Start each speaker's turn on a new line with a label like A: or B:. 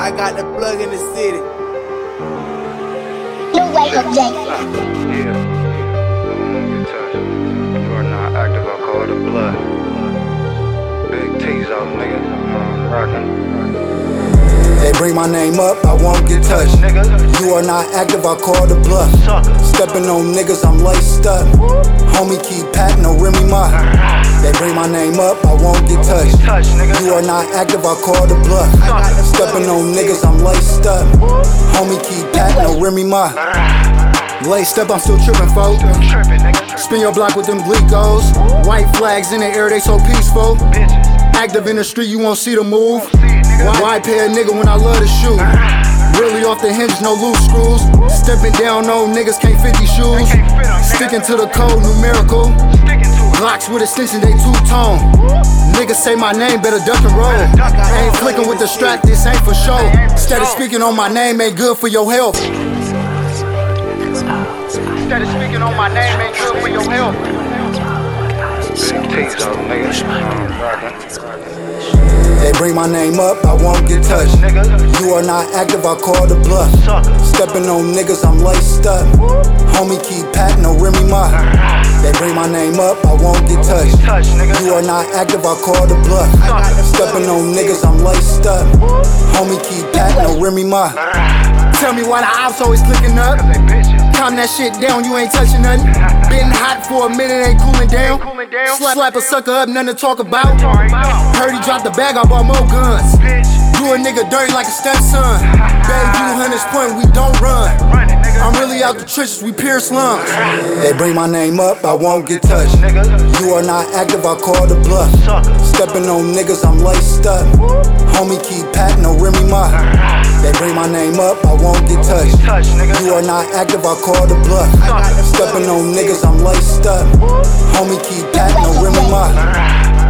A: I got the plug in the city.
B: You wake up, Jake.
C: Yeah. Get touched. You are not active, I call it a blood. Big T's out, nigga. I'm rockin'.
D: They bring my name up, I won't get touched. You are not active, I call the bluff. Stepping on niggas, I'm laced up. Homie, keep patting, no Remy Ma. They bring my name up, I won't get touched. You are not active, I call the bluff. Stepping on niggas, I'm laced up. Homie, keep patting, no Remy Ma. Laced up, I'm still tripping, folks. Spin your block with them glicos. White flags in the air, they so peaceful. Active in the street, you won't see the move. Why pay a nigga when I love to shoot? Really off the hinges, no loose screws. Stepping down, no niggas can't fit these shoes.
C: Can't fit 'em, nigga.
D: Sticking to the code, numerical.
C: Sticking to it.
D: With extension, they two tone. Niggas say my name, better duck and roll.
C: duck.
D: Ain't flicking with the strap, this ain't for show. Instead of speaking on my name, ain't good for your health.
C: Instead of speaking on my name, ain't good for your health. Big T's out, nigga.
D: They bring my name up, I won't get touched. You are not active, I call the bluff. Stepping on niggas, I'm laced up. Homie, keep patting, no Remy Ma. They bring my name up, I won't get touched. You are not active, I call the bluff. Stepping on niggas, I'm laced up. Homie, keep patting, no Remy Ma. Tell me why the ops always clicking up. Calm that shit down, you ain't touching nothing. Been hot for a minute, ain't cooling down. Slap, slap a sucker up, nothing to talk about. Heard he dropped the bag, I bought more guns. Do a nigga dirty like a stepson. Babe, you Hunters Point, we don't run. Out the trenches, we pierce slums. They bring my name up, I won't get touched. You are not active, I call the bluff. Stepping on niggas, I'm laced up. Homie, keep patting, no Remy Ma. They bring my name up, I won't get touched. You are not active, I call the bluff. Stepping on niggas, I'm laced up. Homie, keep patting, no Remy Ma.